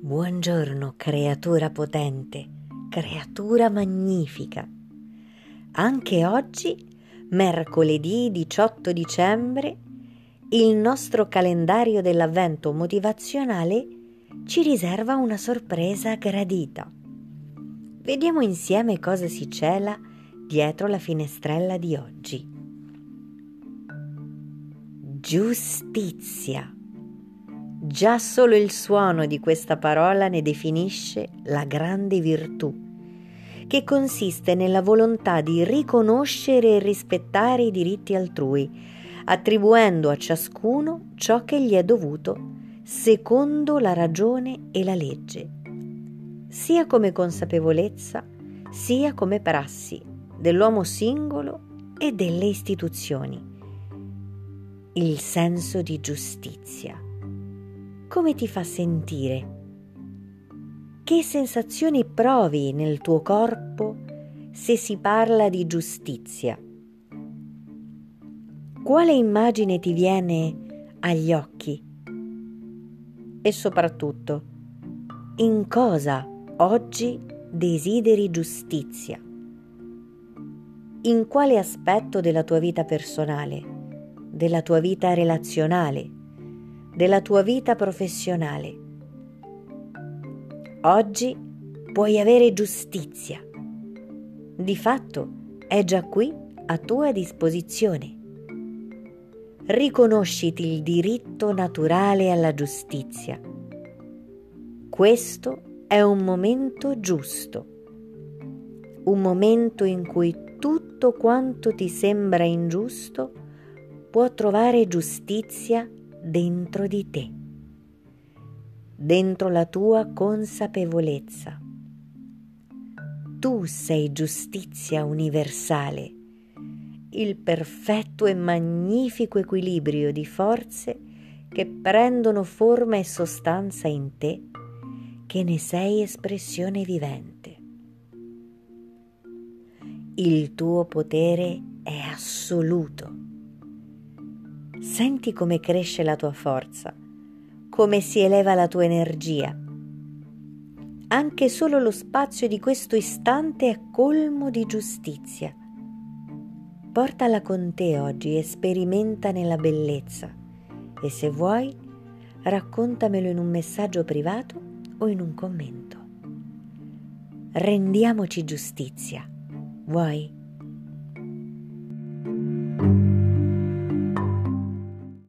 Buongiorno, creatura potente, creatura magnifica. Anche oggi, mercoledì 18 dicembre, il nostro calendario dell'avvento motivazionale ci riserva una sorpresa gradita. Vediamo insieme cosa si cela dietro la finestrella di oggi. Giustizia. Già solo il suono di questa parola ne definisce la grande virtù, che consiste nella volontà di riconoscere e rispettare i diritti altrui, attribuendo a ciascuno ciò che gli è dovuto secondo la ragione e la legge, sia come consapevolezza, sia come prassi dell'uomo singolo e delle istituzioni. Il senso di giustizia come ti fa sentire? Che sensazioni provi nel tuo corpo se si parla di giustizia? Quale immagine ti viene agli occhi? E soprattutto, in cosa oggi desideri giustizia? In quale aspetto della tua vita personale, della tua vita relazionale, della tua vita professionale. Oggi puoi avere giustizia. Di fatto è già qui a tua disposizione. Riconosciti il diritto naturale alla giustizia. Questo è un momento giusto, un momento in cui tutto quanto ti sembra ingiusto può trovare giustizia dentro di te, dentro la tua consapevolezza. Tu sei giustizia universale, il perfetto e magnifico equilibrio di forze che prendono forma e sostanza in te, che ne sei espressione vivente. Il tuo potere è assoluto Senti come cresce la tua forza, come si eleva la tua energia. Anche solo lo spazio di questo istante è colmo di giustizia. Portala con te oggi e sperimenta nella bellezza e se vuoi raccontamelo in un messaggio privato o in un commento. Rendiamoci giustizia. Vuoi?